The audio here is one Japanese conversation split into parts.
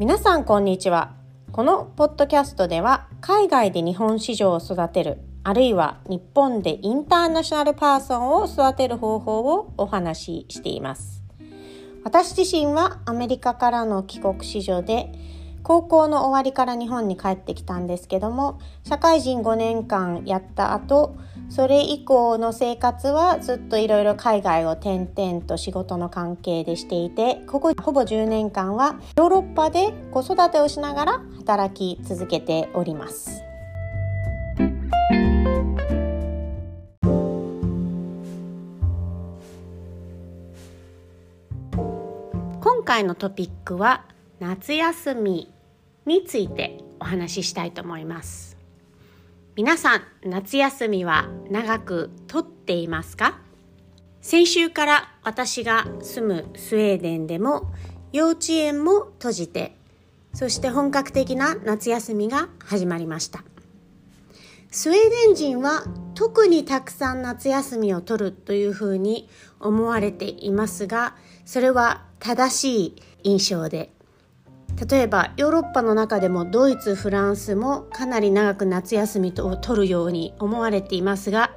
皆さんこんにちは。このポッドキャストでは海外で日本市場を育てるあるいは日本でインターナショナルパーソンを育てる方法をお話ししています。私自身はアメリカからの帰国子女で高校の終わりから日本に帰ってきたんですけども社会人5年間やった後それ以降の生活はずっといろいろ海外を転々と仕事の関係でしていてここほぼ10年間はヨーロッパで子育てをしながら働き続けております。今回のトピックは夏休みについてお話ししたいと思います。皆さん夏休みは長く取っていますか？先週から私が住むスウェーデンでも幼稚園も閉じてそして本格的な夏休みが始まりました。スウェーデン人は特にたくさん夏休みを取るというふうに思われていますがそれは正しい印象で例えばヨーロッパの中でもドイツフランスもかなり長く夏休みを取るように思われていますが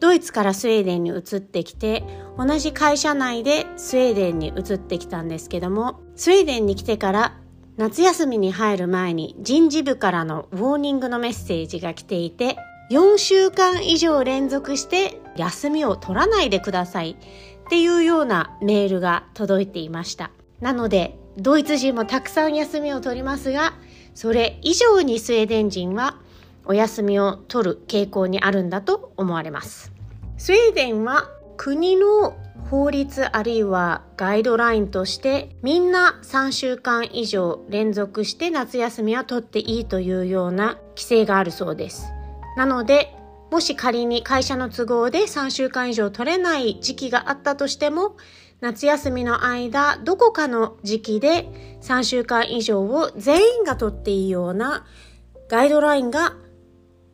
ドイツからスウェーデンに移ってきて同じ会社内でスウェーデンに移ってきたんですけどもスウェーデンに来てから夏休みに入る前に人事部からのウォーニングのメッセージが来ていて4週間以上連続して休みを取らないでくださいっていうようなメールが届いていました。なのでドイツ人もたくさん休みを取りますが、それ以上にスウェーデン人はお休みを取る傾向にあるんだと思われます。スウェーデンは国の法律あるいはガイドラインとしてみんな3週間以上連続して夏休みは取っていいというような規制があるそうです。なのでもし仮に会社の都合で3週間以上取れない時期があったとしても夏休みの間、どこかの時期で3週間以上を全員がとっていいようなガイドラインが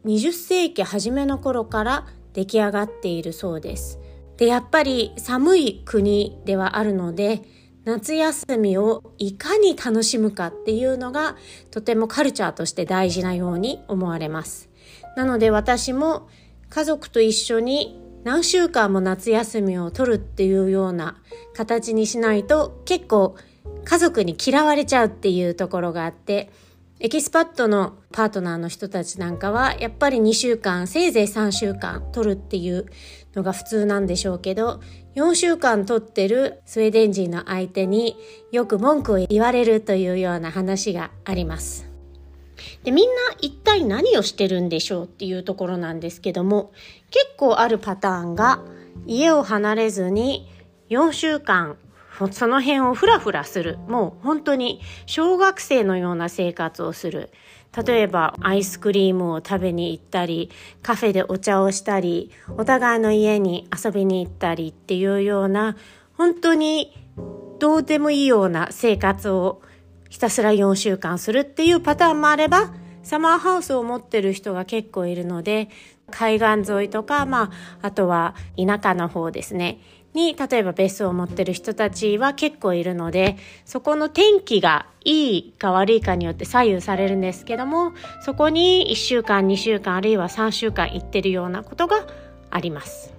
20世紀初めの頃から出来上がっているそうです。で、やっぱり寒い国ではあるので、夏休みをいかに楽しむかっていうのがとてもカルチャーとして大事なように思われます。なので私も家族と一緒に何週間も夏休みを取るっていうような形にしないと結構家族に嫌われちゃうっていうところがあって expat のパートナーの人たちなんかはやっぱり2週間せいぜい3週間取るっていうのが普通なんでしょうけど4週間取ってるスウェーデン人の相手によく文句を言われるというような話があります。で、みんな一体何をしてるんでしょうっていうところなんですけども、結構あるパターンが、家を離れずに4週間、その辺をふらふらする。もう本当に小学生のような生活をする。例えばアイスクリームを食べに行ったり、カフェでお茶をしたり、お互いの家に遊びに行ったりっていうような、本当にどうでもいいような生活をひたすら4週間するっていうパターンもあれば、サマーハウスを持ってる人が結構いるので、海岸沿いとか、まあ、あとは田舎の方ですね。に、例えば別荘を持ってる人たちは結構いるので、そこの天気がいいか悪いかによって左右されるんですけども、そこに1週間、2週間、あるいは3週間行ってるようなことがあります。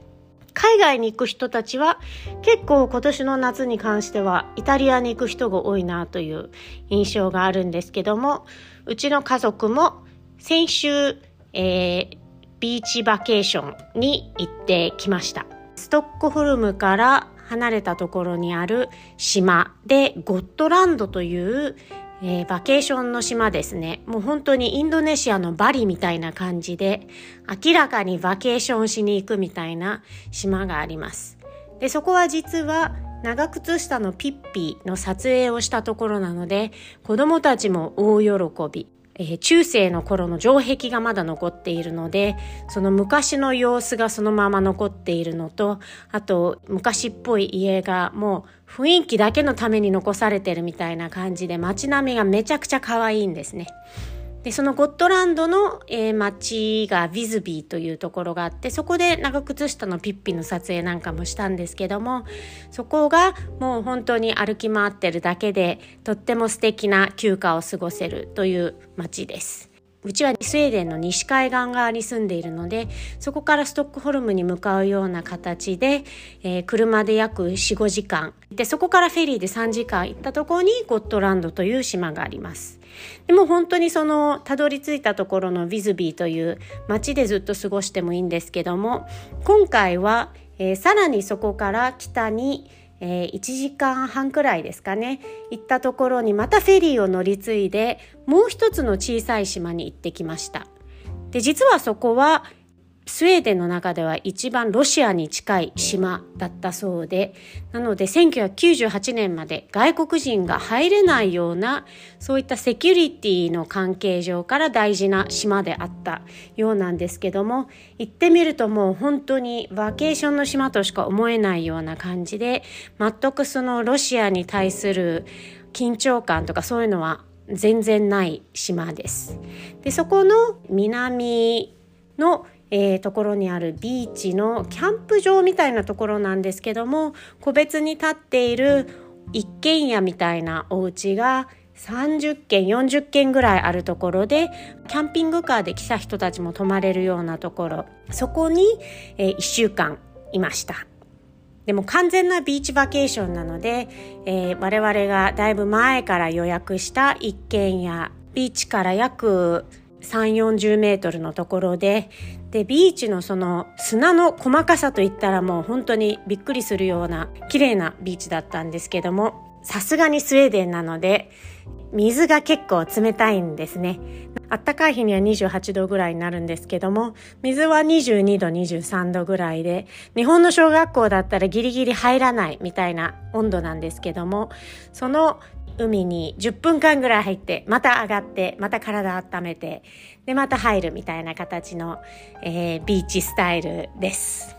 海外に行く人たちは結構今年の夏に関してはイタリアに行く人が多いなという印象があるんですけどもうちの家族も先週、えー、ビーチバケーションに行ってきました。ストックホルムから離れたところにある島でゴットランドというえー、バケーションの島ですね。もう本当にインドネシアのバリみたいな感じで、明らかにバケーションしに行くみたいな島があります。で、そこは実は長靴下のピッピの撮影をしたところなので、子供たちも大喜び。えー、中世の頃の城壁がまだ残っているので、その昔の様子がそのまま残っているのと、あと昔っぽい家がもう雰囲気だけのために残されてるみたいな感じで街並みがめちゃくちゃ可愛いんですね。でそのゴットランドの、えー、町がヴィズビーというところがあってそこで長靴下のピッピの撮影なんかもしたんですけどもそこがもう本当に歩き回ってるだけでとっても素敵な休暇を過ごせるという町です。うちはスウェーデンの西海岸側に住んでいるのでそこからストックホルムに向かうような形で、えー、車で約45時間でそこからフェリーで3時間行ったところにゴットランドという島がありますでも本当にそのたどり着いたところのヴィズビーという街でずっと過ごしてもいいんですけども今回は、えー、さらにそこから北にえー、1時間半くらいですかね行ったところにまたフェリーを乗り継いでもう一つの小さい島に行ってきました。で実はそこはスウェーデンの中では一番ロシアに近い島だったそうでなので1998年まで外国人が入れないようなそういったセキュリティの関係上から大事な島であったようなんですけども行ってみるともう本当にバケーションの島としか思えないような感じで全くそのロシアに対する緊張感とかそういうのは全然ない島です。でそこの南のえー、ところにあるビーチのキャンプ場みたいなところなんですけども個別に立っている一軒家みたいなお家が30軒40軒ぐらいあるところでキャンピングカーで来た人たちも泊まれるようなところ。そこに、えー、1週間いました。でも完全なビーチバケーションなので、えー、我々がだいぶ前から予約した一軒家ビーチから約3 4 0メートルのところででビーチのその砂の細かさといったらもう本当にびっくりするような綺麗なビーチだったんですけどもさすがにスウェーデンなので水が結構冷たいんですね。あったかい日には28度ぐらいになるんですけども水は22度23度ぐらいで日本の小学校だったらギリギリ入らないみたいな温度なんですけどもその海に10分間ぐらい入って、また上がって、また体温めて、で、また入るみたいな形の、えー、ビーチスタイルです。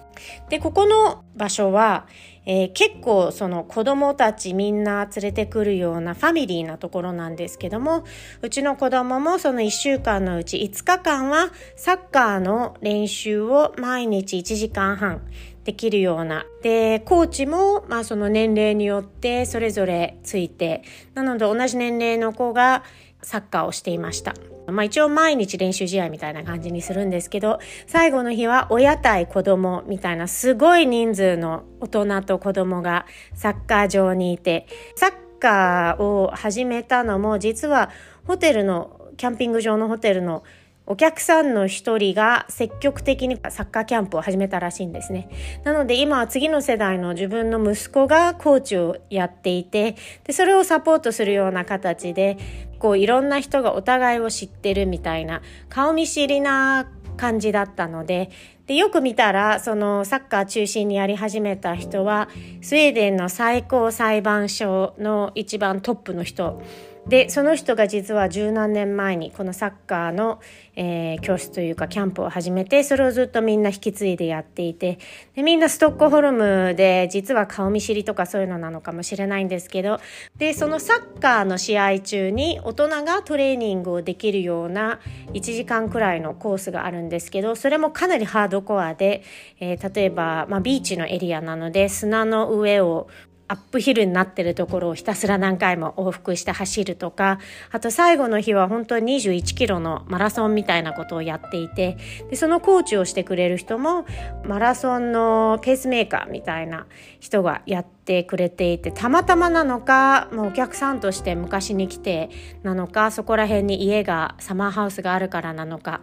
で、ここの場所は、えー、結構その子供たちみんな連れてくるようなファミリーなところなんですけども、うちの子供もその1週間のうち5日間はサッカーの練習を毎日1時間半できるような。で、コーチも、まあその年齢によってそれぞれついて、なので同じ年齢の子がサッカーをしていました。まあ一応毎日練習試合みたいな感じにするんですけど、最後の日は親対子供みたいなすごい人数の大人と子供がサッカー場にいて、サッカーを始めたのも実はホテルの、キャンピング場のホテルのお客さんの一人が積極的にサッカーキャンプを始めたらしいんですね。なので今は次の世代の自分の息子がコーチをやっていて、でそれをサポートするような形で、こういろんな人がお互いを知ってるみたいな顔見知りな感じだったので、でよく見たらそのサッカー中心にやり始めた人はスウェーデンの最高裁判所の一番トップの人でその人が実は十何年前にこのサッカーの、えー、教室というかキャンプを始めてそれをずっとみんな引き継いでやっていてでみんなストックホルムで実は顔見知りとかそういうのなのかもしれないんですけどでそのサッカーの試合中に大人がトレーニングをできるような1時間くらいのコースがあるんですけどそれもかなりハードコアで、えー、例えば、まあ、ビーチのエリアなので砂の上をアップヒルになってるところをひたすら何回も往復して走るとか、あと最後の日は本当に21キロのマラソンみたいなことをやっていて、でそのコーチをしてくれる人もマラソンのペースメーカーみたいな人がやってくれていて、たまたまなのか、もうお客さんとして昔に来てなのか、そこら辺に家が、サマーハウスがあるからなのか、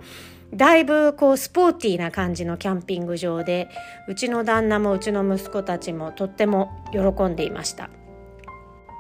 だいぶこうスポーティーな感じのキャンピング場でうちの旦那もうちの息子たちもとっても喜んでいました。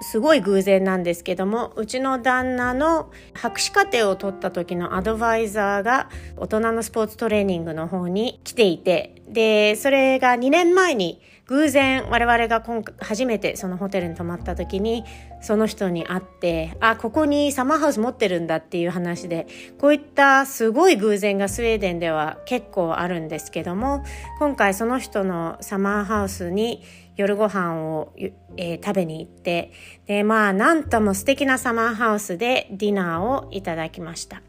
すごい偶然なんですけどもうちの旦那の博士課程を取った時のアドバイザーが大人のスポーツトレーニングの方に来ていてで、それが2年前に偶然我々が今回初めてそのホテルに泊まった時にその人に会ってあここにサマーハウス持ってるんだっていう話でこういったすごい偶然がスウェーデンでは結構あるんですけども今回その人のサマーハウスに夜ご飯を、えー、食べに行って、で、まあ、なんとも素敵なサマーハウスでディナーをいただきました。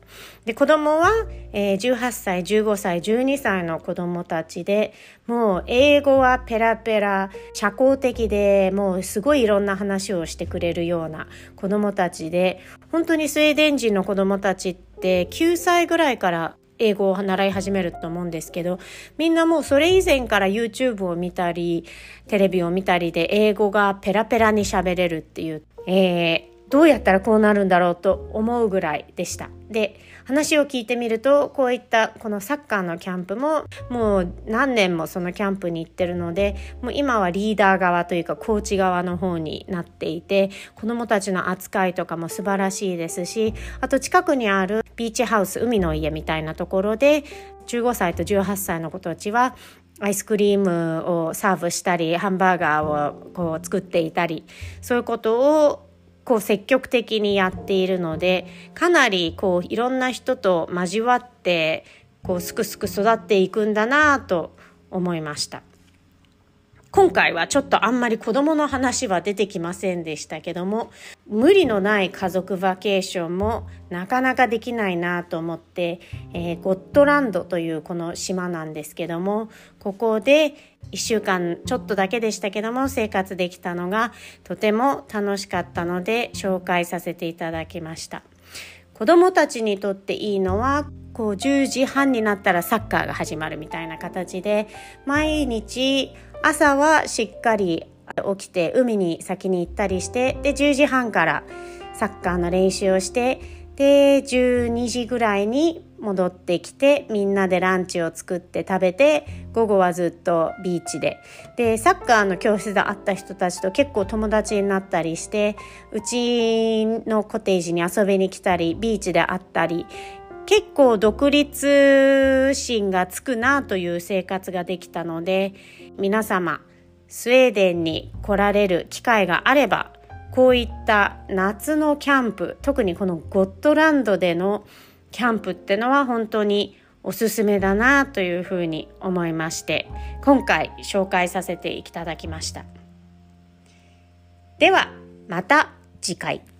で、子供は、えー、18歳、15歳、12歳の子供たちで、もう英語はペラペラ、社交的で、もうすごいいろんな話をしてくれるような子供たちで、本当にスウェーデン人の子どもたちって9歳ぐらいから英語を習い始めると思うんですけど、みんなもうそれ以前から YouTube を見たり、テレビを見たりで英語がペラペラに喋れるっていう、えー、どうやったらこうなるんだろうと思うぐらいでした。で、話を聞いてみると、こういったこのサッカーのキャンプももう何年もそのキャンプに行ってるので、もう今はリーダー側というかコーチ側の方になっていて、子供たちの扱いとかも素晴らしいですし、あと近くにあるビーチハウス、海の家みたいなところで、15歳と18歳の子たちはアイスクリームをサーブしたりハンバーガーをこう作っていたりそういうことをこう積極的にやっているのでかなりこういろんな人と交わってこうすくすく育っていくんだなと思いました。今回はちょっとあんまり子供の話は出てきませんでしたけども無理のない家族バケーションもなかなかできないなと思って、えー、ゴットランドというこの島なんですけどもここで1週間ちょっとだけでしたけども生活できたのがとても楽しかったので紹介させていただきました。子供たちにとっていいのはこう10時半になったらサッカーが始まるみたいな形で毎日朝はしっかり起きて海に先に行ったりしてで10時半からサッカーの練習をしてで12時ぐらいに戻ってきてみんなでランチを作って食べて午後はずっとビーチで。でサッカーの教室で会った人たちと結構友達になったりしてうちのコテージに遊びに来たりビーチで会ったり結構独立心がつくなという生活ができたので皆様スウェーデンに来られる機会があればこういった夏のキャンプ特にこのゴットランドでのキャンプってのは本当におすすめだなというふうに思いまして今回紹介させていただきました。ではまた次回。